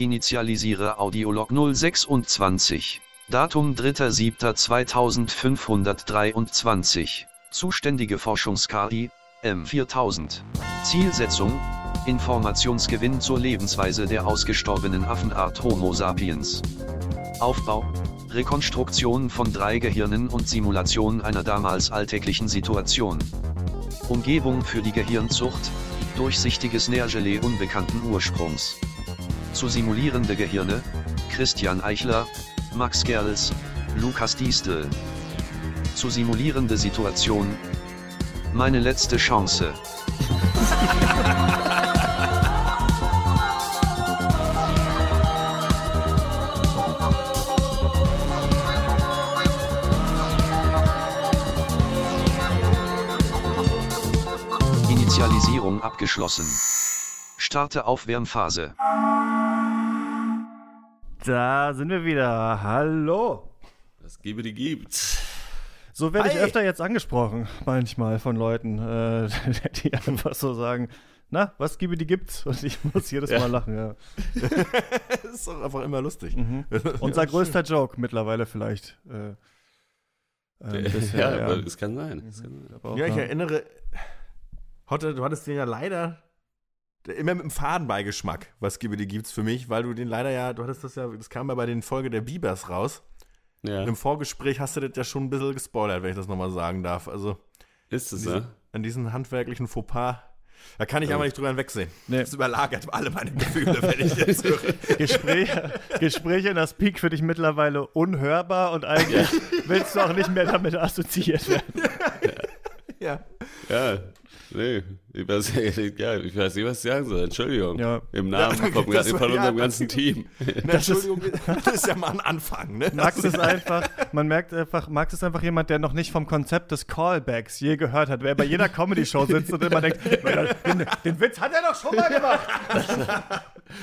Initialisiere Audiolog 026. Datum 3.7.2523. Zuständige Forschungs-KI, M4000. Zielsetzung, Informationsgewinn zur Lebensweise der ausgestorbenen Affenart Homo sapiens. Aufbau, Rekonstruktion von drei Gehirnen und Simulation einer damals alltäglichen Situation. Umgebung für die Gehirnzucht, durchsichtiges Nährgelee unbekannten Ursprungs. Zu simulierende Gehirne, Christian Eichler, Max Gerls, Lukas Diestel. Zu simulierende Situation, meine letzte Chance. Initialisierung abgeschlossen. Starte Aufwärmphase. Da sind wir wieder. Hallo. Das gebe die gibt's. So werde ich öfter jetzt angesprochen, manchmal von Leuten, äh, die einfach so sagen, na, was gebe die gibt's? Und ich muss jedes Mal lachen, ja. Das ist doch einfach immer lustig. Unser größter Joke mittlerweile vielleicht. Äh, äh, bisher, ja, aber es kann sein. Es kann sein. Ja, ich erinnere, Hotte, du hattest den ja leider immer mit dem Fadenbeigeschmack, was Gibidi gibt's für mich, weil du den leider ja, du hattest das ja, das kam ja bei den Folge der Bibers raus. Ja. Im Vorgespräch hast du das ja schon ein bisschen gespoilert, wenn ich das nochmal sagen darf. Also Ist es, ne? an diesen handwerklichen Fauxpas, da kann ich Ja. einfach nicht drüber hinwegsehen. Nee. Das überlagert alle meine Gefühle, wenn ich jetzt höre. Gespräche, Gespräche in das Peak für dich mittlerweile unhörbar und eigentlich willst du auch nicht mehr damit assoziiert werden. Ja. Ja. Nee, ich weiß, ja, ich weiß nicht, was ich sagen soll. Entschuldigung. Ja. Im Namen Ja, vom, das von ja, unserem das- ganzen Team. Na, Entschuldigung, das ist ja mal ein Anfang, ne? Max ist einfach, man merkt einfach, Max ist einfach jemand, der noch nicht vom Konzept des Callbacks je gehört hat. Wer bei jeder Comedy-Show sitzt und immer denkt, den, den Witz hat er doch schon mal gemacht.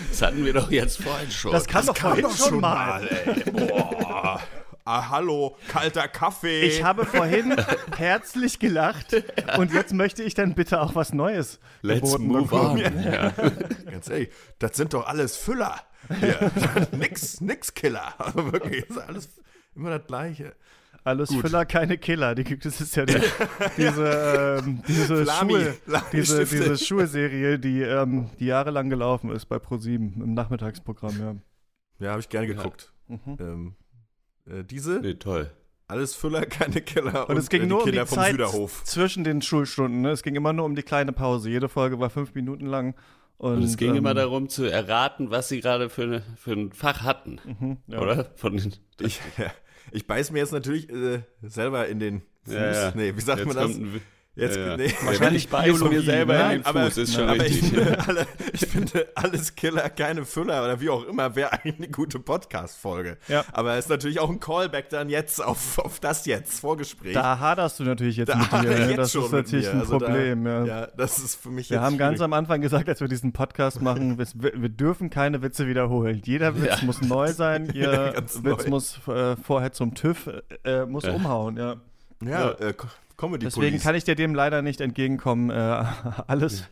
Das hatten wir doch jetzt vorhin schon. Das kann doch Kam vorhin doch schon mal. ey. Boah. Ah, hallo, kalter Kaffee. Ich habe vorhin herzlich gelacht und jetzt möchte ich dann bitte auch was Neues Let's move bekommen. on. Ja. Ganz ehrlich, das sind doch alles Füller. Hier. nix, nix Killer. Also wirklich, das ist alles immer das Gleiche. Alles Gut. Füller, keine Killer. Die, das ist ja die, diese, ähm, diese, Flami, Schuhe, Flami diese, diese Schuhe-Serie, die, ähm, die jahrelang gelaufen ist bei ProSieben im Nachmittagsprogramm. Ja. Ja, habe ich gerne geguckt. Mhm. Ähm, äh, diese, Nee, toll. alles Füller, keine Killer. Und, es ging äh, nur um die Zeit Süderhof. zwischen den Schulstunden. Ne? Es ging immer nur um die kleine Pause. Jede Folge war fünf Minuten lang. Und, Und es ging ähm, immer darum zu erraten, was sie gerade für, eine, für ein Fach hatten. mhm, ja. Oder? Von den, Ich, ja, ich beiß mir jetzt natürlich äh, selber in den Fuß. Ja, ja. Nee, wie sagt Jetzt man das? Jetzt, ja, ja. nee. Wahrscheinlich ich beiße mir selber ne? in den aber, Fuß, ist schon aber ich, richtig. finde alle, ich finde, alles Killer, keine Füller oder wie auch immer, wäre eigentlich eine gute Podcast-Folge. Ja. Aber es ist natürlich auch ein Callback dann jetzt auf, auf das jetzt, Vorgespräch. Da haderst du natürlich jetzt Da mit dir. jetzt Das schon ist natürlich ein Also Problem. Da, ja. ja, das ist für mich Wir jetzt haben ganz schwierig. am Anfang gesagt, als wir diesen Podcast machen, wir, wir dürfen keine Witze wiederholen. Jeder Witz Ja. muss neu sein. Ihr Ganz Witz neu. muss äh, vorher zum TÜV, äh, muss Ja. umhauen. Ja. Ja, äh, Co- Comedy Deswegen Police. kann ich dir dem leider nicht entgegenkommen. Äh, alles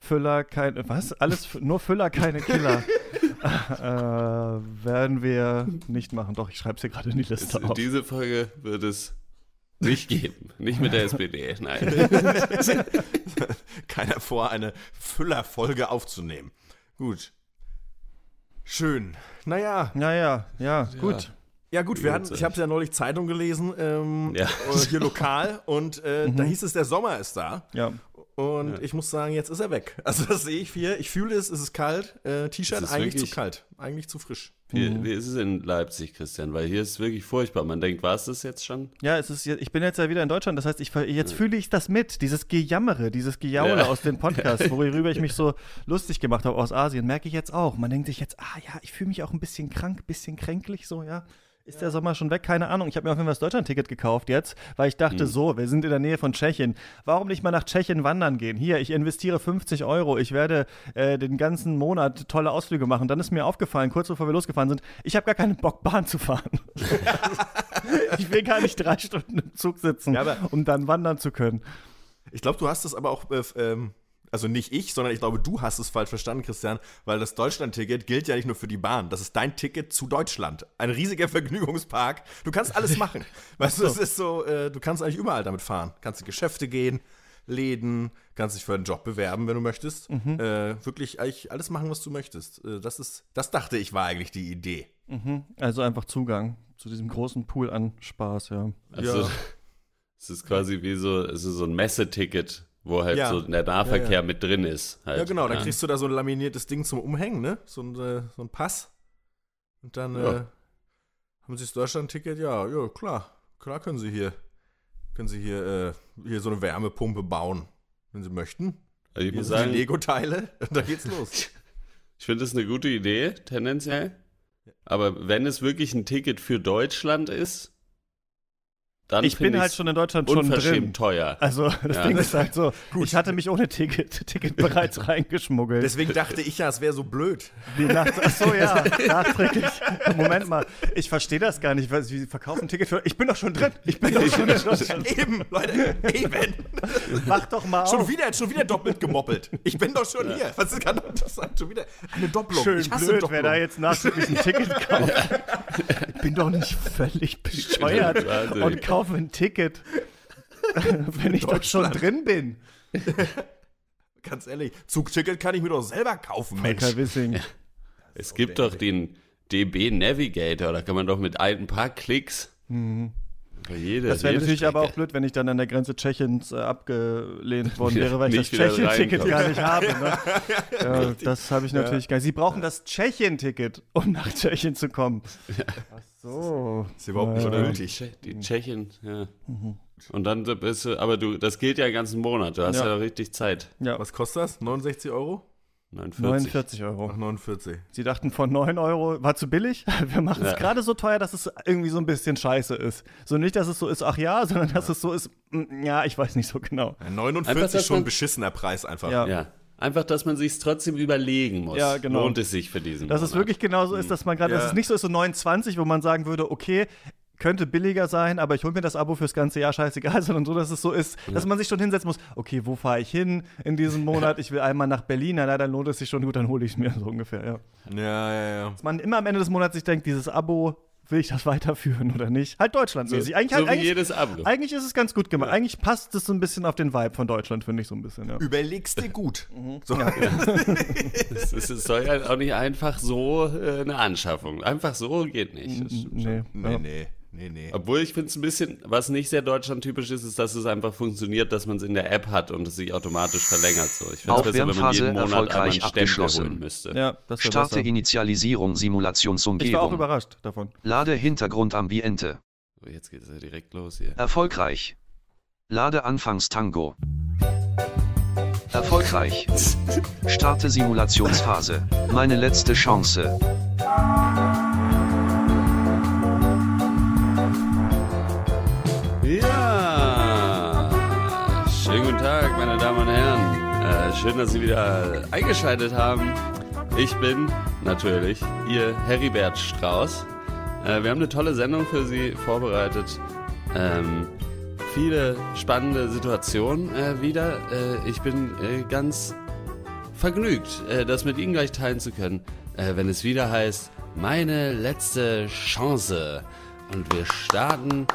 Füller, kein, was? Alles nur Füller, keine Killer. äh, werden wir nicht machen. Doch, ich schreibe es hier gerade in die Liste auf. Diese Folge wird es nicht geben. Nicht mit der SPD, nein. keiner vor, eine Füllerfolge aufzunehmen. Gut. Schön. Naja, Naja, ja, gut. Ja gut, wir Ja, hatten, ich habe ja neulich Zeitung gelesen, ähm, Ja. äh, hier lokal, und äh, da hieß es, der Sommer ist da. Ja. Und Ja. ich muss sagen, jetzt ist er weg. Also das sehe ich hier. Ich fühle es, es ist kalt. Äh, T-Shirt eigentlich wirklich- zu kalt. Eigentlich zu frisch. Wie, wie ist es in Leipzig, Christian? Weil hier ist es wirklich furchtbar. Man denkt, war es das jetzt schon? Ja, es ist, jetzt- ich bin jetzt ja wieder in Deutschland, das heißt, ich, jetzt fühle ich das mit, dieses Gejammere, dieses Gejaule Ja. aus den Podcasts, worüber ich mich so lustig gemacht habe aus Asien, merke ich jetzt auch. Man denkt sich jetzt, ah ja, ich fühle mich auch ein bisschen krank, bisschen kränklich, so, ja. Ist der Sommer schon weg? Keine Ahnung. Ich habe mir auf jeden Fall das Deutschland-Ticket gekauft jetzt, weil ich dachte, so, wir sind in der Nähe von Tschechien. Warum nicht mal nach Tschechien wandern gehen? Hier, ich investiere 50 Euro. Ich werde äh, den ganzen Monat tolle Ausflüge machen. Dann ist mir aufgefallen, kurz bevor wir losgefahren sind, ich habe gar keinen Bock, Bahn zu fahren. ich will gar nicht drei Stunden im Zug sitzen, Ja, um dann wandern zu können. Ich glaube, du hast es aber auch, äh, ähm, also nicht ich, sondern ich glaube, du hast es falsch verstanden, Christian, weil das Deutschland-Ticket gilt ja nicht nur für die Bahn. Das ist dein Ticket zu Deutschland. Ein riesiger Vergnügungspark. Du kannst alles machen. weißt du, es ist so, äh, du kannst eigentlich überall damit fahren. Kannst in Geschäfte gehen, Läden, kannst dich für einen Job bewerben, wenn du möchtest. Mhm. Äh, wirklich eigentlich alles machen, was du möchtest. Äh, das ist, das dachte ich, war eigentlich die Idee. Mhm. Also einfach Zugang zu diesem großen Pool an Spaß, ja. Also, Ja. es ist quasi wie so, es ist so ein Messeticket, wo halt Ja. so der Nahverkehr Ja, ja. mit drin ist. Halt. Ja, genau, dann kriegst du da so ein laminiertes Ding zum Umhängen, ne? So ein, äh, so ein Pass. Und dann äh, haben sie das Deutschland-Ticket, ja, ja, klar. Klar können sie hier, können sie hier, äh, hier so eine Wärmepumpe bauen, wenn sie möchten. Also ich Hier muss sagen, Lego-Teile, und da geht's los. ich finde das eine gute Idee, tendenziell. Aber wenn es wirklich ein Ticket für Deutschland ist, dann Ich bin halt schon in Deutschland schon drin. teuer. Also das Ja. Ding ist halt so, ich hatte mich ohne Ticket, Ticket bereits reingeschmuggelt. Deswegen dachte ich ja, es wäre so blöd. Nachts, ach so, ja, nachträglich. Moment mal, ich verstehe das gar nicht. Sie verkaufen ein Ticket für. Ich bin doch schon drin. Ich bin doch schon in Deutschland. Eben, Leute, eben. Mach doch mal Schon auf. wieder, schon wieder doppelt gemoppelt. Ich bin doch schon hier. Was kann das sein? Schon wieder eine Doppelung. Schön ich hasse blöd, Doppelung. wer da jetzt nachträglich ein Ticket kauft. Ich bin doch nicht völlig bescheuert und kaufe ein Ticket, wenn ich doch schon drin bin. Ganz ehrlich, Zugticket kann ich mir doch selber kaufen, Mensch. Wissing. Es gibt doch den DB Navigator, da kann man doch mit ein paar Klicks. Für jede, Mhm. Das wäre natürlich aber auch blöd, wenn ich dann an der Grenze Tschechiens äh, abgelehnt worden Ja, wäre, weil ich das Tschechien-Ticket gar nicht habe. Ne? ja, das habe ich natürlich gar nicht. Sie brauchen das Tschechien-Ticket, um nach Tschechien zu kommen. Ach so. Ist überhaupt nicht Ja. Die, nötig. Tsche die Tschechen, ja. Und dann bist du, aber du, das gilt ja den ganzen Monat, du hast Ja. ja, richtig Zeit. Ja, Was kostet das? 69 Euro? 49. 49 Euro. Ach, 49. Sie dachten von 9 Euro war zu billig. Wir machen es Ja. gerade so teuer, dass es irgendwie so ein bisschen scheiße ist. So nicht, dass es so ist, ach ja, sondern dass es so ist, mm, ja, ich weiß nicht so genau. Ja, 49 Einfach, schon man- beschissener Preis einfach. Ja. Ja. Einfach, dass man sich trotzdem überlegen muss. Ja, genau. Lohnt es sich für diesen Dass es Monat? wirklich genauso ist, dass man gerade, Ja. dass es nicht so ist, so 29, wo man sagen würde, okay, könnte billiger sein, aber ich hole mir das Abo fürs ganze Jahr, scheißegal, sondern so, dass es so ist, dass man sich schon hinsetzen muss, okay, wo fahre ich hin in diesem Monat? Ich will einmal nach Berlin, na, dann lohnt es sich schon gut, dann hole ich es mir so ungefähr, ja. ja, ja. ja. Dass man immer am Ende des Monats sich denkt, dieses Abo, will ich das weiterführen oder nicht? Halt deutschlandmäßig. So, eigentlich, so halt, wie eigentlich, jedes Abo. eigentlich ist es ganz gut gemacht. Eigentlich passt es so ein bisschen auf den Vibe von Deutschland, finde ich so ein bisschen, ja. Überlegst dir gut. Mhm. So. Es, es, es soll ja auch nicht einfach so äh, eine Anschaffung. Einfach so geht nicht. Nee, Nee, ja. nee, nee, nee. Obwohl ich finde es ein bisschen, was nicht sehr deutschlandtypisch ist, ist, dass es einfach funktioniert, dass man es in der App hat und es sich automatisch verlängert. So. Ich finde es besser, wenn man jeden Monat einmal einen erfolgreich Stempel abgeschlossen. holen müsste. ja, das Starte besser. Initialisierung Ich war auch Simulationsumgebung. überrascht davon. Lade Hintergrundambiente. So, jetzt geht es ja direkt los hier. Erfolgreich. Lade Anfangstango. Erfolgreich. Starte Simulationsphase. Meine letzte Chance. Tag, meine Damen und Herren. Äh, schön, dass Sie wieder eingeschaltet haben. Ich bin natürlich Ihr Heribert Strauß. Äh, wir haben eine tolle Sendung für Sie vorbereitet. Ähm, viele spannende Situationen äh, wieder. Äh, ich bin äh, ganz vergnügt, äh, das mit Ihnen gleich teilen zu können, wenn es wieder heißt, meine letzte Chance. Und wir starten,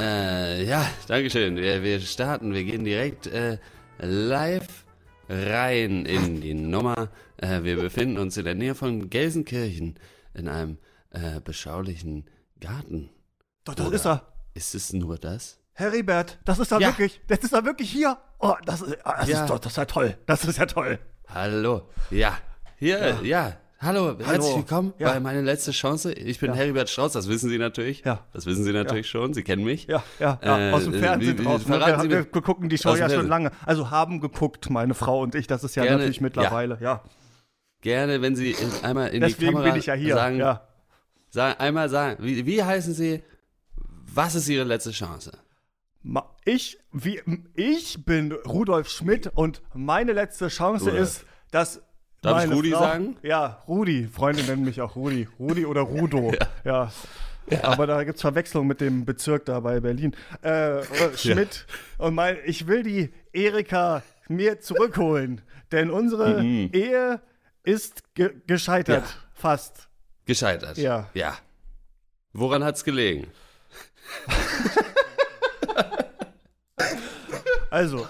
äh, ja, Dankeschön, wir, wir starten, wir gehen direkt äh, live rein in die Nummer. Äh, wir befinden uns in der Nähe von Gelsenkirchen in einem äh, beschaulichen Garten. Doch, Oder ist er. Ist es nur das? Heribert, das ist er Ja. wirklich. Das ist er wirklich hier. Oh, das ist, ah, das Ja. ist doch, das ist ja toll. Das ist ja toll. Hallo. Ja. Hier, ja. Hallo, herzlich willkommen Ja. bei meine letzte Chance. Ich bin Ja. Heribert Strauß, das wissen Sie natürlich. Ja. Das wissen Sie natürlich schon, Sie kennen mich. Ja, ja, ja. Äh, aus dem Fernsehen wie- wie- draußen. Wir, wir, mir- gucken die Show ja schon Fernsehen. lange. Also haben geguckt, meine Frau und ich. Das ist ja Gerne, natürlich mittlerweile, ja. Gerne, wenn Sie in, einmal in die Deswegen Kamera bin ich ja hier. sagen, ja. sagen, einmal sagen, wie, wie heißen Sie, was ist Ihre letzte Chance? Ich, wie, ich bin Rudolf Schmidt und meine letzte Chance Rudolf. ist, dass. Darf ich meine Rudi Frau, sagen? Ja, Rudi. Freunde nennen mich auch Rudi. Rudi oder Rudo. ja. Aber da gibt es Verwechslung mit dem Bezirk da bei Berlin. Äh, Schmidt. Und mein, ich will die Erika mir zurückholen. Denn unsere Mhm. Ehe ist ge gescheitert. Ja. Fast. Gescheitert. Ja. Ja. Woran hat's gelegen? Also.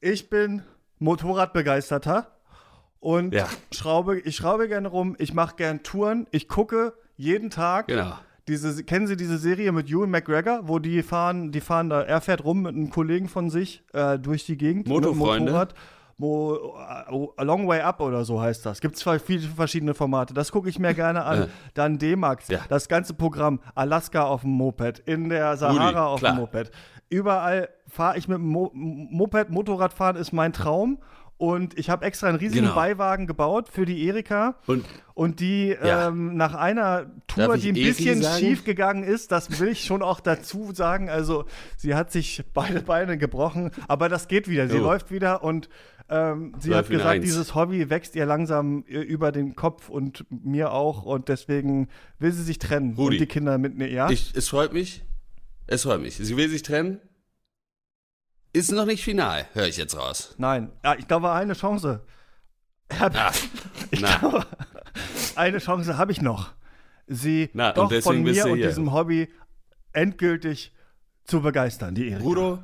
ich bin Motorradbegeisterter und Ja. schraube, ich schraube gerne rum, ich mache gern Touren, ich gucke jeden Tag. Genau. Diese, kennen Sie diese Serie mit Ewan McGregor, wo die fahren, die fahren da, er fährt rum mit einem Kollegen von sich äh, durch die Gegend mit dem Motofreunde? Motorrad. Mo, äh, A Long Way Up oder so heißt das. Gibt zwar viele verschiedene Formate. Das gucke ich mir gerne an. Äh. Dann D-Max, Ja. das ganze Programm Alaska auf dem Moped, in der Sahara Rudi, auf klar. dem Moped. Überall fahre ich mit dem Mo Moped. Motorradfahren ist mein Traum. Und ich habe extra einen riesigen Genau. Beiwagen gebaut für die Erika. Und Und die Ja. ähm, nach einer Tour, die ein bisschen sagen? schief gegangen ist, das will ich schon auch dazu sagen. Also sie hat sich beide Beine gebrochen, aber das geht wieder. Sie Oh. läuft wieder und ähm, sie Läuft hat gesagt, dieses Hobby wächst ihr langsam äh, über den Kopf und mir auch und deswegen will sie sich trennen Rudi, und die Kinder mitnehmen. Ja, ich, es freut mich. Es freut mich. Sie will sich trennen. Ist noch nicht final, höre ich jetzt raus. nein, ja, ich glaube eine Chance. Ah, Ich na, glaube, eine Chance habe ich noch, sie Na, doch von mir und diesem Hobby endgültig zu begeistern, die Erika. Rudo,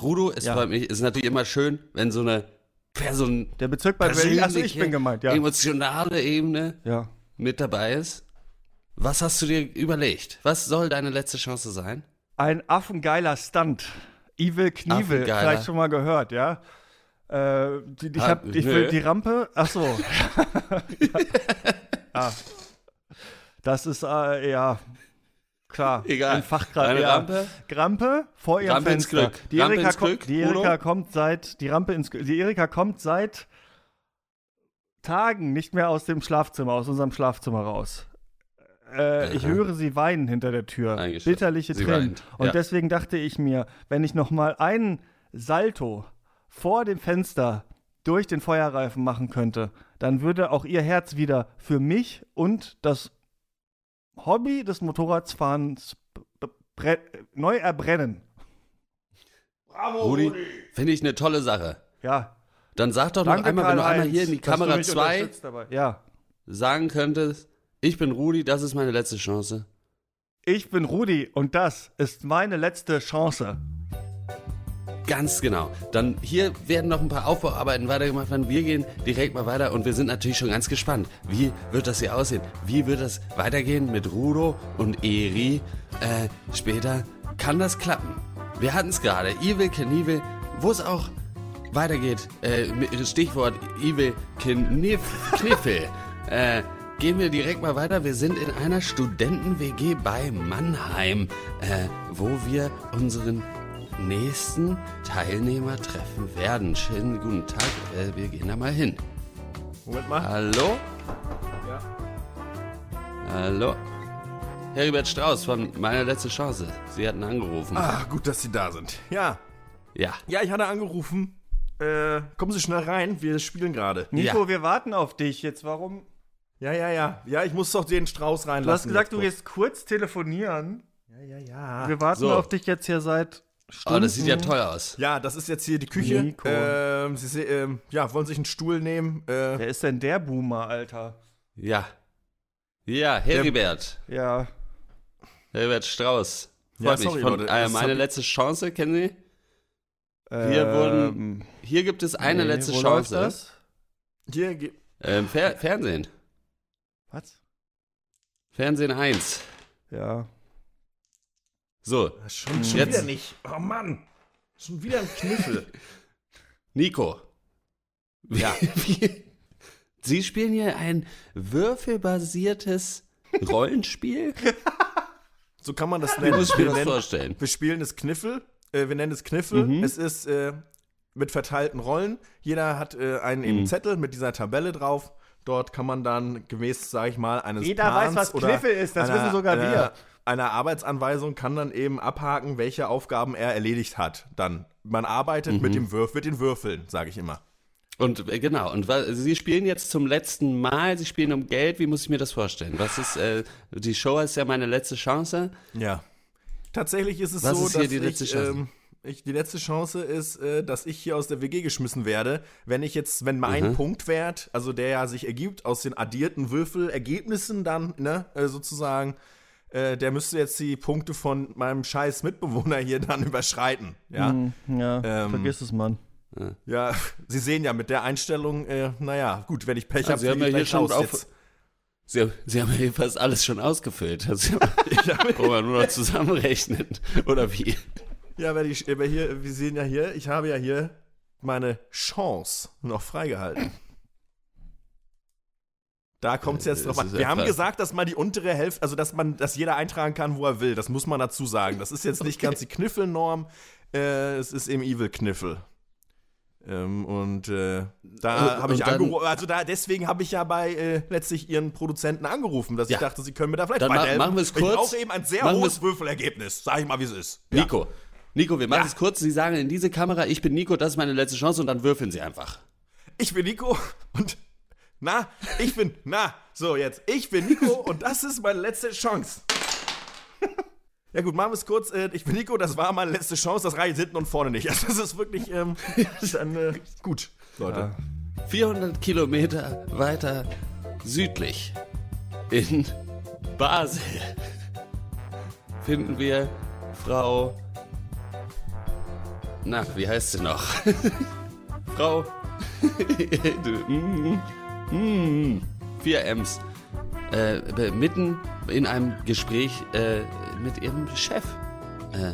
Rudo, es Ja. freut mich. Es ist natürlich immer schön, wenn so eine Person Der Bezirk bei Berlin, also ich bin gemeint, ja. emotionale Ebene Ja. mit dabei ist. Was hast du dir überlegt? Was soll deine letzte Chance sein? Ein affengeiler Stunt. Evil Knievel, vielleicht schon mal gehört, ja. Äh, die, ich, Ah, hab, ich will die Rampe, ach so. ah. Das ist, äh, ja, klar. Egal. Ein Fachgrad, Eine ja. Rampe? Rampe vor ihrem Rampe ins Fenster. Glück. Die Rampe Erika, ins kommt, Glück, die Erika kommt seit, die Rampe ins Glück, die Erika kommt seit Tagen nicht mehr aus dem Schlafzimmer, aus unserem Schlafzimmer raus. Äh, ich höre sie weinen hinter der Tür. Bitterliche Sie Tränen. weint, Und ja. deswegen dachte ich mir, wenn ich noch mal einen Salto vor dem Fenster durch den Feuerreifen machen könnte, dann würde auch ihr Herz wieder für mich und das Hobby des Motorradfahrens neu erbrennen. Rudi, finde ich eine tolle Sache. Ja. Dann sag doch noch Danke, einmal, wenn du einmal hier in die Kamera mich 2 unterstützt dabei. Ja. sagen könntest, ich bin Rudi, das ist meine letzte Chance. Ich bin Rudi und das ist meine letzte Chance. Ganz genau. Dann hier werden noch ein paar Aufbauarbeiten weitergemacht werden. Wir gehen direkt mal weiter und wir sind natürlich schon ganz gespannt. Wie wird das hier aussehen? Wie wird es weitergehen mit Rudo und Eri? Äh, später kann das klappen. Wir hatten es gerade. Evil Knievel, wo es auch weitergeht. Äh, Stichwort Evil Kniff, Kniffel. äh, gehen wir direkt mal weiter. Wir sind in einer Studenten-WG bei Mannheim, äh, wo wir unseren nächsten Teilnehmer treffen werden. Schönen guten Tag, äh, wir gehen da mal hin. Moment mal. Hallo? Hallo? Heribert Strauß von Meine letzte Chance. Sie hatten angerufen. Ah, gut, dass Sie da sind. Ja. Ja. Ja, ich hatte angerufen. Äh, kommen Sie schnell rein, wir spielen gerade. Nico, Ja. wir warten auf dich. Jetzt warum? Ja, ja, ja. Ja, ich muss doch den Strauß reinlassen. Du hast gesagt, jetzt du gehst kurz telefonieren. Ja, ja, ja. Wir warten So. auf dich jetzt hier seit Stunden. Oh, das sieht ja toll aus. Ja, das ist jetzt hier die Küche. Ähm, Sie ähm, ja, wollen sich einen Stuhl nehmen. Äh, Wer ist denn der Boomer, Alter? Ja. Ja, Heribert. Ja. Heribert Strauß. Ja, Freut mich. sorry, Von, Leute, äh, meine letzte Chance, kennen Sie? Wir ähm, wurden- Hier gibt es eine nee, letzte wo läuft Chance. Das? hier, Ähm, Fer Fernsehen. Was? Fernsehen 1. Ja. So, schon, schon Jetzt- wieder nicht. Oh Mann. Schon wieder ein Kniffel. Nico. Ja. Sie spielen hier ein würfelbasiertes Rollenspiel? so kann man das nennen. muss ich mir Wir das nennen- vorstellen? Wir spielen es Kniffel. Äh, wir nennen es Kniffel. Mhm. Es ist äh, mit verteilten Rollen. Jeder hat äh, einen eben Mhm. Zettel mit dieser Tabelle drauf. Dort kann man dann gemäß, sag ich mal, eines Jeder Plans weiß, was oder Kniffel ist, das wissen sogar einer, wir. Einer Arbeitsanweisung kann dann eben abhaken, welche Aufgaben er erledigt hat. Dann man arbeitet Mhm. mit dem Würf, mit den Würfeln, sage ich immer. Und äh, genau, und Sie spielen jetzt zum letzten Mal, Sie spielen um Geld, wie muss ich mir das vorstellen? Was ist, äh, die Show ist ja meine letzte Chance. Ja. Tatsächlich ist es Was so, ist hier dass die letzte ich Chance? ähm, Ich, die letzte Chance ist, äh, dass ich hier aus der WG geschmissen werde, wenn ich jetzt, wenn mein Mhm. Punktwert, also der ja sich ergibt aus den addierten Würfelergebnissen dann, ne, äh, sozusagen, äh, der müsste jetzt die Punkte von meinem scheiß Mitbewohner hier dann überschreiten. Ja, Hm, ja, Ähm, vergiss es, Mann. ja, Sie sehen ja mit der Einstellung, äh, naja, gut, wenn ich Pech Ah, habe, Sie haben ja hier schon auf- jetzt. Sie, haben- Sie haben ja fast alles schon ausgefüllt. Also, wollen wir nur noch zusammenrechnen. Oder wie? Ja, aber, die, aber hier, wir sehen ja hier, ich habe ja hier meine Chance noch freigehalten. Da kommt es jetzt Äh, drauf an. Wir haben gesagt, dass man die untere Hälfte, also dass man, dass jeder eintragen kann, wo er will. Das muss man dazu sagen. Das ist jetzt nicht ganz die Kniffelnorm. Äh, es ist eben Evil-Kniffel. Ähm, und äh, da habe ich angerufen, also da, deswegen habe ich ja bei äh, letztlich ihren Produzenten angerufen, dass Ja. ich dachte, sie können mir da vielleicht Dann ma- weiterhelfen. machen wir es Ich kurz. brauche eben ein sehr Machen hohes es- Würfelergebnis. Sag ich mal, wie es ist. Ja. Nico. Wir machen Ja. es kurz. Sie sagen in diese Kamera, ich bin Nico, das ist meine letzte Chance und dann würfeln Sie einfach. Ich bin Nico und na, ich bin na, so jetzt, ich bin Nico und das ist meine letzte Chance. Ja gut, machen wir es kurz. Äh, ich bin Nico, das war meine letzte Chance, das reicht hinten und vorne nicht. Also das ist wirklich ähm, dann, äh, gut, Leute. 400 Kilometer weiter südlich in Basel finden wir Frau. Na, wie heißt sie noch? Frau. Du, mm, mm, vier M's. Äh, mitten in einem Gespräch äh, mit ihrem Chef. Äh,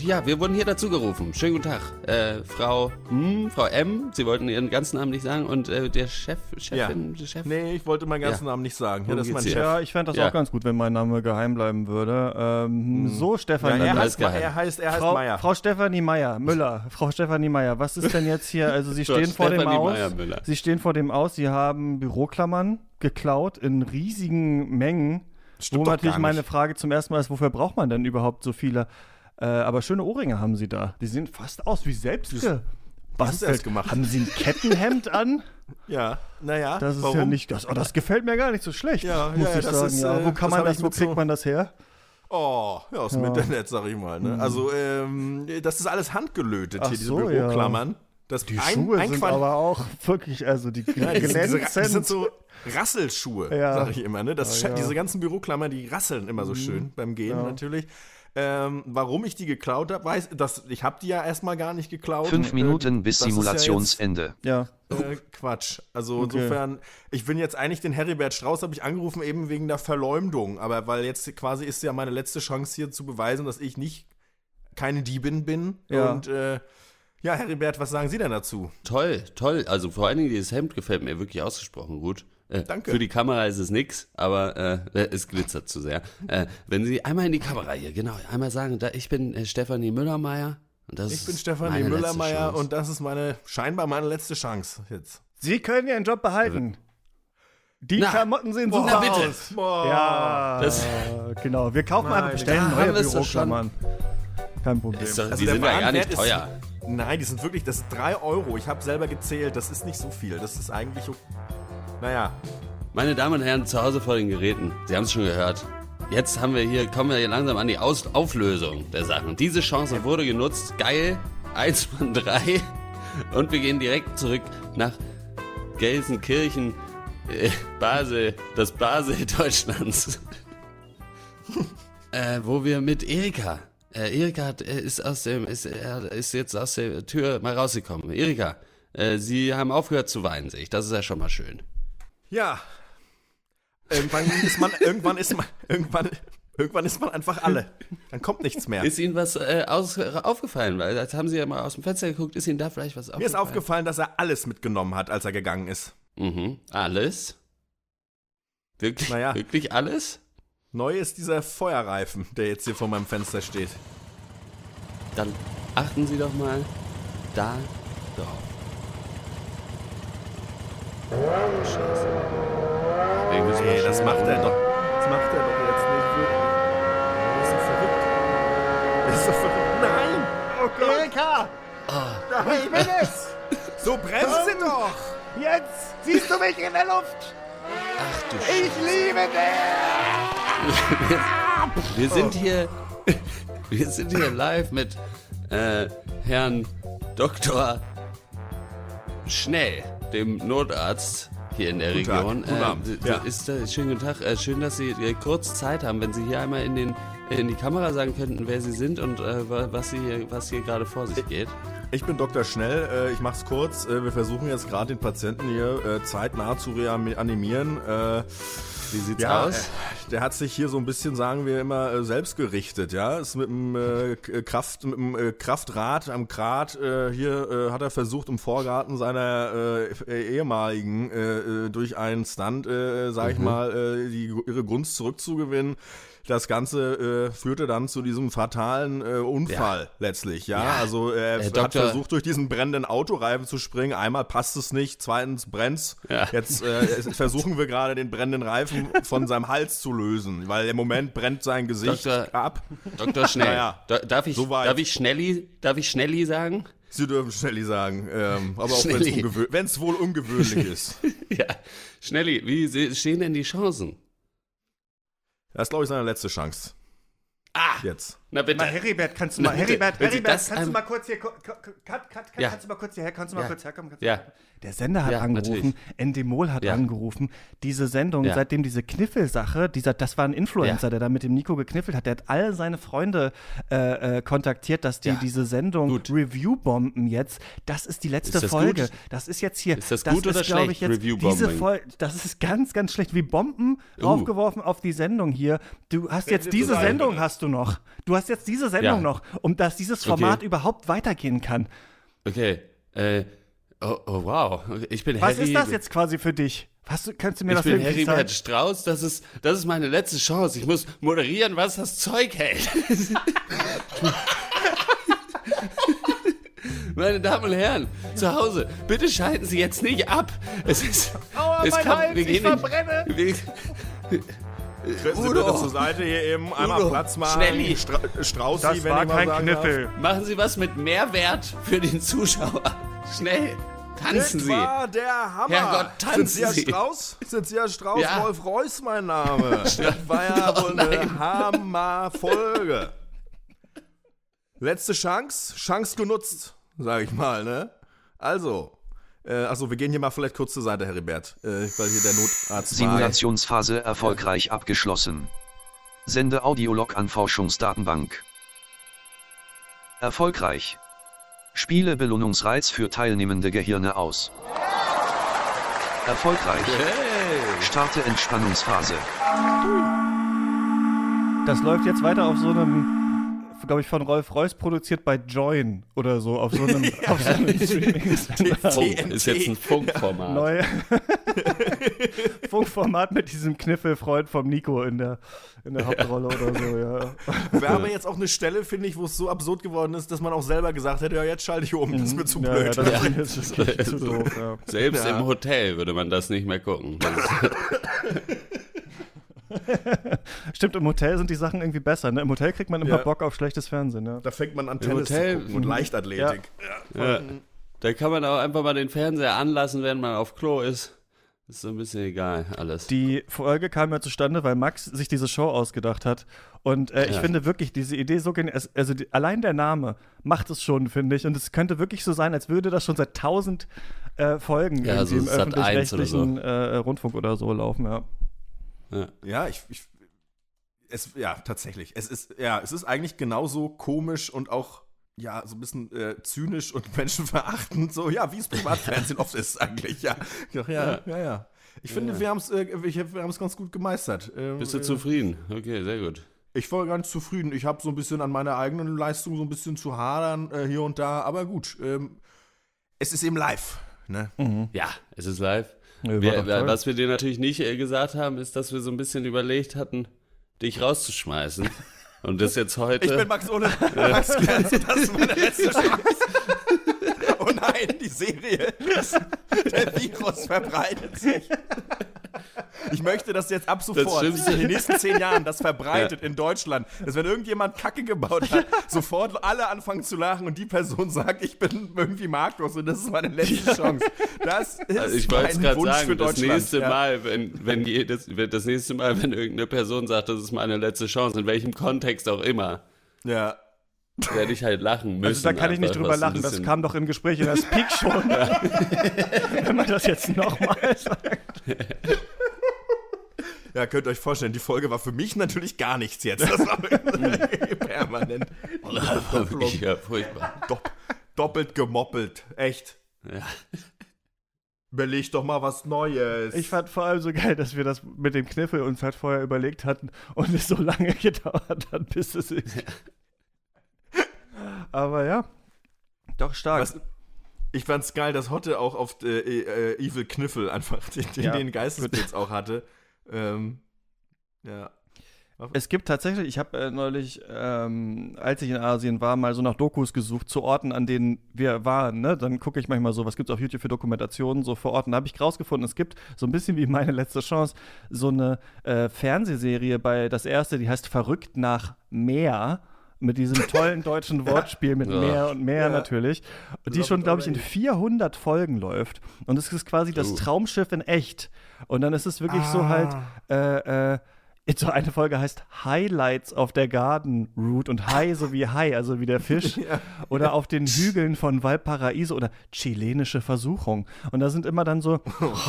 ja, wir wurden hier dazu gerufen. Schönen guten Tag. Äh, Frau, hm, Frau M, Sie wollten Ihren ganzen Namen nicht sagen und äh, der Chef, Chefin, der Chef. Nee, ich wollte meinen ganzen Ja. Namen nicht sagen. Ja, das ist mein Chef. Ja, ich fände das Ja. auch ganz gut, wenn mein Name geheim bleiben würde. Ähm, So, Stefan, Ja, er, heißt, er heißt, er heißt Frau, Meier. Frau Stefanie Meier, Müller, Frau Stefanie Meier, was ist denn jetzt hier? Also Sie stehen vor dem Aus. Meyer-Müller. Sie stehen vor dem Aus, Sie haben Büroklammern geklaut in riesigen Mengen. Stimmt wo natürlich meine. Frage zum ersten Mal ist, wofür braucht man denn überhaupt so viele? Äh, aber schöne Ohrringe haben Sie da. Die sehen fast aus wie selbst gebastelt. selbst gemacht. Haben Sie ein Kettenhemd an? Ja, naja, Das ist warum? ja nicht, das, oh, das gefällt mir gar nicht so schlecht, Ja, muss ja, ich sagen. ist, ja. äh, Wo kann das man das, wo so- kriegt man das her? Oh, ja, aus dem. Internet, sag ich mal. Ne? Also, ähm, das ist alles handgelötet Ach hier, diese so. Büroklammern. Das Die ein, Schuhe ein sind Quadrat- aber auch wirklich, also die glänzend. das sind so Rasselschuhe, Ja. sag ich immer. Ne? Das, Ja, ja. Diese ganzen Büroklammern, die rasseln immer so schön beim Gehen natürlich. Ähm, warum ich die geklaut habe, weiß das, ich habe die ja erstmal gar nicht geklaut. Fünf Äh, Minuten bis das ist ja Simulationsende. ja, Äh, Quatsch. Also Okay. insofern, ich bin jetzt eigentlich den Heribert Strauß, habe ich angerufen, eben wegen der Verleumdung. Aber weil jetzt quasi ist ja meine letzte Chance hier zu beweisen, dass ich nicht keine Diebin bin. Ja. Und äh, ja, Heribert, was sagen Sie denn dazu? Toll, toll. Also vor allen Dingen dieses Hemd gefällt mir wirklich ausgesprochen gut. Äh, Danke. Für die Kamera ist es nix, aber äh, es glitzert zu sehr. Äh, wenn Sie einmal in die Kamera hier, genau, einmal sagen, da, ich bin äh, Stefanie Müllermeier. Und das Ich bin Stefanie Müllermeier Chance. und das ist meine, scheinbar meine letzte Chance jetzt. Sie können Ihren Job behalten. Die Na, Klamotten sehen boah, super na bitte. aus. Boah. Ja, Das- genau. Wir kaufen Nein, einfach, bestellen neue. Büroklammern. Kein Problem. Ist doch, Also die sind ja gar nicht ist- teuer. Nein, die sind wirklich, das ist 3 Euro. Ich habe selber gezählt, das ist nicht so viel. Das ist eigentlich, ok- naja, Meine Damen und Herren, zu Hause vor den Geräten, Sie haben es schon gehört. Jetzt haben wir hier, kommen wir hier langsam an die Aus Auflösung der Sachen. Diese Chance wurde genutzt. Geil. Eins von drei. Und wir gehen direkt zurück nach Gelsenkirchen, äh, Basel, das Basel Deutschlands. äh, wo wir mit Erika. Äh, Erika hat, äh, ist aus dem, ist, äh, ist jetzt aus der Tür mal rausgekommen. Erika, äh, Sie haben aufgehört zu weinen, sehe ich. Das ist ja schon mal schön. Ja. Irgendwann ist man, irgendwann ist man, irgendwann, irgendwann ist man einfach alle. Dann kommt nichts mehr. Ist Ihnen was äh, aus, aufgefallen? Weil jetzt haben Sie ja mal aus dem Fenster geguckt. Ist Ihnen da vielleicht was aufgefallen? Mir ist aufgefallen, dass er alles mitgenommen hat, als er gegangen ist. Mhm. Alles? Wirklich, Naja. wirklich alles? Neu ist dieser Feuerreifen, der jetzt hier vor meinem Fenster steht. Dann achten Sie doch mal da drauf. Scheiße. Müssen Nee, mal das macht er doch. Das macht er doch jetzt nicht wirklich. Das ist so verrückt. Das ist so verrückt. Nein! Oh Gott! Erika! Nein! Ich bin es! So bremst sie doch! Jetzt siehst du mich in der Luft! Ach du Ich liebe dich! Wir sind hier, wir sind hier live mit äh, Herrn Dr. Schnell, dem Notarzt hier in der Guten Tag, Region. guten Abend. d- d- Ja. ist, äh, schönen guten Tag. Äh, schön, dass Sie äh, kurz Zeit haben, wenn Sie hier einmal in, den, in die Kamera sagen könnten, wer Sie sind und äh, wa- was, Sie hier, was hier gerade vor sich geht. Ich bin Dr. Schnell, äh, ich mach's kurz. Äh, wir versuchen jetzt gerade den Patienten hier äh, zeitnah zu reanimieren. Äh, Wie sieht's ja, aus? äh, der hat sich hier so ein bisschen, sagen wir immer, äh, selbst gerichtet, ja. Ist mit dem äh, K- Kraft, mit dem äh, Kraftrad am Grat äh, hier äh, hat er versucht, im Vorgarten seiner äh, ehemaligen äh, äh, durch einen Stunt, äh, sag Mhm. ich mal, äh, die, ihre Gunst zurückzugewinnen. Das Ganze äh, führte dann zu diesem fatalen äh, Unfall letztlich, ja. Ja. Also er Äh, hat versucht, durch diesen brennenden Autoreifen zu springen. Einmal passt es nicht, zweitens brennt's. Ja. Jetzt äh, versuchen wir gerade den brennenden Reifen von seinem Hals zu lösen, weil im Moment brennt sein Gesicht Doktor- ab. Dr. Schnell. Naja, Da- darf, ich, darf, ich Schnelli, darf ich Schnelli sagen? Sie dürfen Schnelli sagen, ähm, aber auch wenn es wohl ungewöhnlich ist. ja. Schnelli, wie stehen denn die Chancen? Das ist, glaube ich, seine letzte Chance. Ah, Jetzt. Na bitte. Mal, Heribert, kannst du mal, Heribert, Heribert, das kannst du mal kurz hier, cut, cut, cut, Ja. kannst du mal kurz hierher, kannst du mal Ja. kurz herkommen? Ja. Der Sender hat Ja, angerufen. Endemol hat angerufen. Diese Sendung, seitdem diese Kniffelsache, dieser, das war ein Influencer, der da mit dem Nico gekniffelt hat, der hat all seine Freunde äh, äh, kontaktiert, dass die diese Sendung Gut. Review-Bomben jetzt, das ist die letzte Ist das Folge. gut? Das ist jetzt hier. Ist das gut oder glaub schlecht, ich, jetzt Review-Bombing? diese Folge, das ist ganz, ganz schlecht. Wie Bomben Uh. raufgeworfen auf die Sendung hier. Du hast jetzt diese Sendung, hast du noch. Du hast jetzt diese Sendung Ja. noch, um dass dieses Format Okay. überhaupt weitergehen kann. Okay. Äh, oh, oh, wow. Ich bin Was Harry, ist das jetzt quasi für dich? Hast du, kannst du mir Ich das bin Heribert sagen? Strauß, das ist, das ist meine letzte Chance. Ich muss moderieren, was das Zeug hält. Meine Damen und Herren, zu Hause, bitte schalten Sie jetzt nicht ab. Es ist. Aua, es mein Hals, ich in- verbrenne. wir, Treten Sie Udo. bitte zur Seite hier eben, einmal Udo, Platz machen. Schnelli. Stra Straußi, wenn ich mal sagen darf. machen Sie was mit Mehrwert für den Zuschauer. Schnell, tanzen Das Sie. war der Hammer. Herrgott, tanzen Sind Sie ja Sie. Strauß? Sind Sie ja Strauß? Ja. Wolf Reuss mein Name. Das war ja Oh wohl eine Hammerfolge. Letzte Chance, Chance genutzt, sag ich mal, ne? Also, äh, also wir gehen hier mal vielleicht kurz zur Seite, Heribert, äh, weil hier der Notarzt war. Simulationsphase erfolgreich abgeschlossen. Sende Audiolog an Forschungsdatenbank. Erfolgreich. Spiele Belohnungsreiz für teilnehmende Gehirne aus. Erfolgreich. Starte Entspannungsphase. Das läuft jetzt weiter auf so einem, glaube ich, von Rolf Reus produziert bei Join oder so, auf so einem, auf so einem Streaming-Sender. Funk ist jetzt ein Funkformat. Neue Funkformat mit diesem Kniffelfreund vom Nico in der, in der Hauptrolle oder so, ja. Wir haben jetzt auch eine Stelle, finde ich, wo es so absurd geworden ist, dass man auch selber gesagt hätte, ja, jetzt schalte ich um, das ist mir zu ja, blöd. Ja, das, ist, das ist zu doof, ja. Selbst Ja. im Hotel würde man das nicht mehr gucken. Stimmt, im Hotel sind die Sachen irgendwie besser. Ne? Im Hotel kriegt man immer Ja. Bock auf schlechtes Fernsehen. Ja. Da fängt man an, Im Tennis Hotel- zu gucken und Leichtathletik. ja. Da kann man auch einfach mal den Fernseher anlassen, während man auf Klo ist. Ist so ein bisschen egal, alles. Die Folge kam ja zustande, weil Max sich diese Show ausgedacht hat. Und äh, ich Ja. finde wirklich diese Idee so genial. Also die, allein der Name macht es schon, finde ich. Und es könnte wirklich so sein, als würde das schon seit tausend äh, Folgen Ja, so im Sat. 1 oder so. öffentlich-rechtlichen äh, Rundfunk oder so laufen. Ja. Ja. Ja, ich, ich es, ja, tatsächlich. Es ist, ja, es ist eigentlich genauso komisch und auch, ja, so ein bisschen äh, zynisch und menschenverachtend, so, ja, wie es Privatfernsehen oft ist eigentlich, ja. Ja, ja, ja. ja. Ich finde, wir haben es äh, wir wir haben's ganz gut gemeistert. Ähm, Bist du äh, zufrieden? Okay, sehr gut. Ich war ganz zufrieden. Ich habe so ein bisschen an meiner eigenen Leistung so ein bisschen zu hadern äh, hier und da, aber gut. Ähm, es ist eben live, ne? Ja, es ist live. Wir, was wir dir natürlich nicht äh, gesagt haben, ist, dass wir so ein bisschen überlegt hatten, dich rauszuschmeißen. Und das jetzt heute. Ich bin Max Ohne. Max Grenze, das ist meine letzte Chance. Oh nein, die Serie. Der Virus verbreitet sich. Ich möchte, dass jetzt ab sofort, in den nächsten zehn Jahren, das verbreitet in Deutschland, dass wenn irgendjemand Kacke gebaut hat, sofort alle anfangen zu lachen und die Person sagt, ich bin irgendwie marktlos und das ist meine letzte Chance. Das ist Also ich mein Wunsch für sagen, das Deutschland. nächste ja. Mal, wenn, wenn jedes, das nächste Mal, wenn irgendeine Person sagt, das ist meine letzte Chance, in welchem Kontext auch immer, Ja. werde ich halt lachen müssen. Also da kann ich nicht drüber lachen, das kam doch im Gespräch in der Speak schon. Wenn man das jetzt nochmal sagt. Ja, könnt ihr euch vorstellen, die Folge war für mich natürlich gar nichts jetzt. Das war permanent. Wirklich ja, furchtbar. Dopp doppelt gemoppelt. Echt. Ja. Überleg doch mal was Neues. Ich fand vor allem so geil, dass wir das mit dem Kniffel uns halt vorher überlegt hatten und es so lange gedauert hat, bis es ist. Aber ja, doch stark. Was, ich fand's geil, dass Hotte auch auf äh, äh, Evil Kniffel einfach den, den, Ja, den Geistesblitz auch hatte. Ähm, ja. Es gibt tatsächlich, ich habe äh, neulich, ähm, als ich in Asien war, mal so nach Dokus gesucht zu Orten, an denen wir waren. Ne? Dann gucke ich manchmal so, was gibt es auf YouTube für Dokumentationen, so vor Orten. Da habe ich rausgefunden, es gibt so ein bisschen wie meine letzte Chance, so eine äh, Fernsehserie bei das erste, die heißt Verrückt nach Meer. Mit diesem tollen deutschen Wortspiel mit Ja. Meer und Meer Ja. natürlich. Die Love schon, glaube ich, in already. 400 Folgen läuft. Und es ist quasi das Oh. Traumschiff in echt. Und dann ist es wirklich so halt, äh, äh, Jetzt so eine Folge heißt Highlights auf der Garden Route und Hai so wie Hai, also wie der Fisch. Oder auf den Hügeln von Valparaiso oder chilenische Versuchung. Und da sind immer dann so,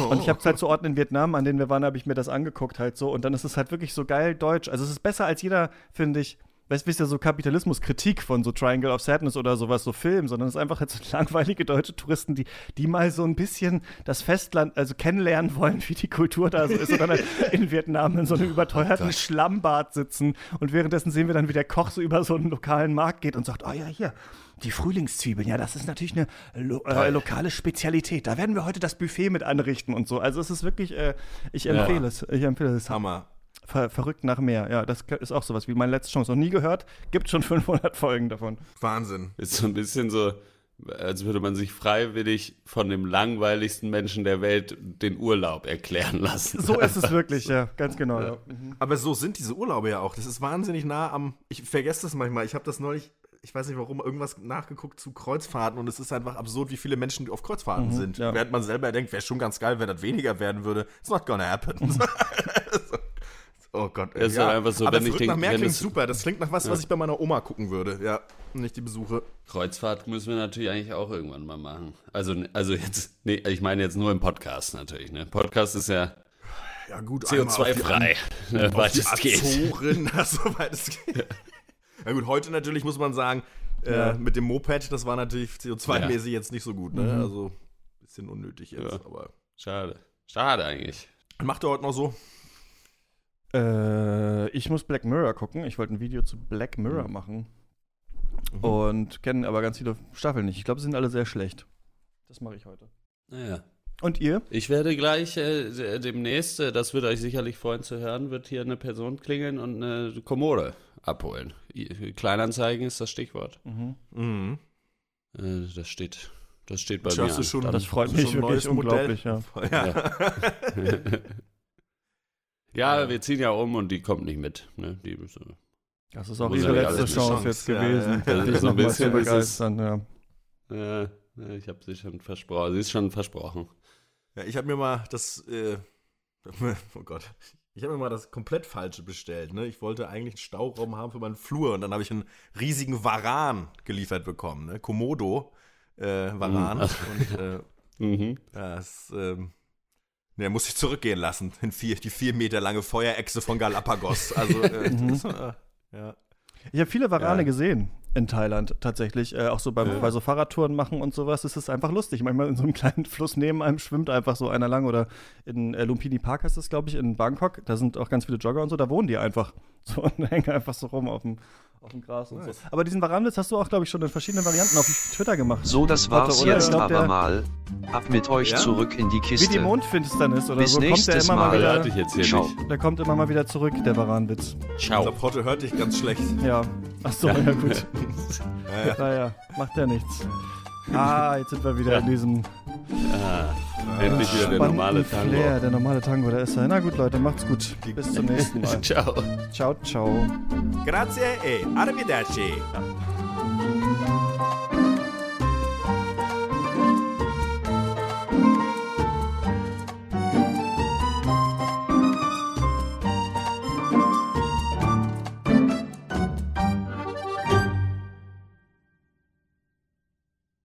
und ich habe halt so Orten in Vietnam, an denen wir waren, habe ich mir das angeguckt halt so. Und dann ist es halt wirklich so geil deutsch. Also es ist besser als jeder, finde ich, weißt wisst ihr, so Kapitalismuskritik von so Triangle of Sadness oder sowas, so Film, sondern es ist einfach jetzt so langweilige deutsche Touristen, die, die mal so ein bisschen das Festland, also kennenlernen wollen, wie die Kultur da so ist, und dann halt in Vietnam in so einem überteuerten Schlammbad sitzen und währenddessen sehen wir dann, wie der Koch so über so einen lokalen Markt geht und sagt, oh ja, hier, die Frühlingszwiebeln, ja, das ist natürlich eine lo äh, lokale Spezialität. Da werden wir heute das Buffet mit anrichten und so. Also es ist wirklich, äh, ich empfehle es, ich empfehle es. Hammer. Ver verrückt nach mehr. Ja, das ist auch sowas wie meine letzte Chance. Noch nie gehört. Gibt schon 500 Folgen davon. Wahnsinn. Ist so ein bisschen so, als würde man sich freiwillig von dem langweiligsten Menschen der Welt den Urlaub erklären lassen. So ist es wirklich, ja, ganz genau. Ja. Mhm. Aber so sind diese Urlaube ja auch. Das ist wahnsinnig nah am. Ich vergesse das manchmal. Ich habe das neulich, ich weiß nicht warum, irgendwas nachgeguckt zu Kreuzfahrten und es ist einfach absurd, wie viele Menschen auf Kreuzfahrten sind. ja. Während man selber denkt, wäre schon ganz geil, wenn das weniger werden würde. It's not gonna happen. oh Gott. Es ist halt einfach so, Aber wenn ich verrückt denk- nach mehr klingt super. Das klingt nach was, was ich bei meiner Oma gucken würde. Ja, nicht die Besuche. Kreuzfahrt müssen wir natürlich eigentlich auch irgendwann mal machen. Also, also jetzt, nee, ich meine jetzt nur im Podcast natürlich. Ne? Podcast ist ja Ja gut, einmal auf die CO2-frei, ne, weit es geht. Azoren, soweit es geht. Ja gut, heute natürlich muss man sagen, Ja. äh, mit dem Moped, das war natürlich CO2-mäßig jetzt nicht so gut, ne? Mhm. Also bisschen unnötig jetzt, Ja. aber. Schade. Schade eigentlich. Macht er heute noch so? Äh, ich muss Black Mirror gucken. Ich wollte ein Video zu Black Mirror machen. Und kenne aber ganz viele Staffeln nicht. Ich glaube, sie sind alle sehr schlecht. Das mache ich heute. Naja. Und ihr? Ich werde gleich äh, demnächst, äh, das wird euch sicherlich freuen zu hören, wird hier eine Person klingeln und eine Kommode abholen. I- Kleinanzeigen ist das Stichwort. Mhm. Mhm. Äh, das steht, das steht bei Schaffst mir. du schon- Dann- Das freut mich wirklich unglaublich, ja. Ja. ja, wir ziehen ja um und die kommt nicht mit. Ne? Die, ist, Das ist auch ihre ja letzte Chance, jetzt ja, gewesen, ja. Also dich so ein bisschen ist es- begeistern. Ja. äh, ich habe sie schon versprochen. Sie ist schon versprochen. ja, ich habe mir mal das, äh, oh Gott, ich habe mir mal das komplett Falsche bestellt, ne? Ich wollte eigentlich einen Stauraum haben für meinen Flur und dann habe ich einen riesigen Varan geliefert bekommen, ne? Komodo äh, Varan. Mhm. Und äh, Mhm. Das, ähm, ne, muss ich zurückgehen lassen. In vier, die vier Meter lange Feuerechse von Galapagos. Also, äh, das, äh, ja. Ich habe viele Warane Ja. gesehen in Thailand tatsächlich, äh, auch so beim, Ja. bei so Fahrradtouren machen und sowas. Es ist einfach lustig. Manchmal in so einem kleinen Fluss neben einem schwimmt einfach so einer lang oder in äh, Lumpini Park heißt das, glaube ich, in Bangkok. Da sind auch ganz viele Jogger und so. Da wohnen die einfach so und hängen einfach so rum auf dem, auf dem Gras und Nice. so. Aber diesen Waranwitz hast du auch, glaube ich, schon in verschiedenen Varianten auf Twitter gemacht. So, das war's Warte, oder? jetzt glaub, aber der- mal. Ab mit euch Ja? zurück in die Wie Kiste. die Mondfinsternis oder Bis so kommt der immer mal Mal. Hatte wieder. ich jetzt hier Ciao. nicht. Der kommt immer mal wieder zurück, der Waranwitz. Ciao. glaube, heute hört dich ganz schlecht. Ja. Ach so, ja, gut. Ja, ja. Naja, macht ja nichts. Ah, jetzt sind wir wieder in diesem Ah, endlich wieder der normale Tango. Flair, der normale Tango, da ist er. Na gut, Leute, macht's gut. Bis zum nächsten Mal. Ciao. Ciao, ciao. Grazie e arrivederci.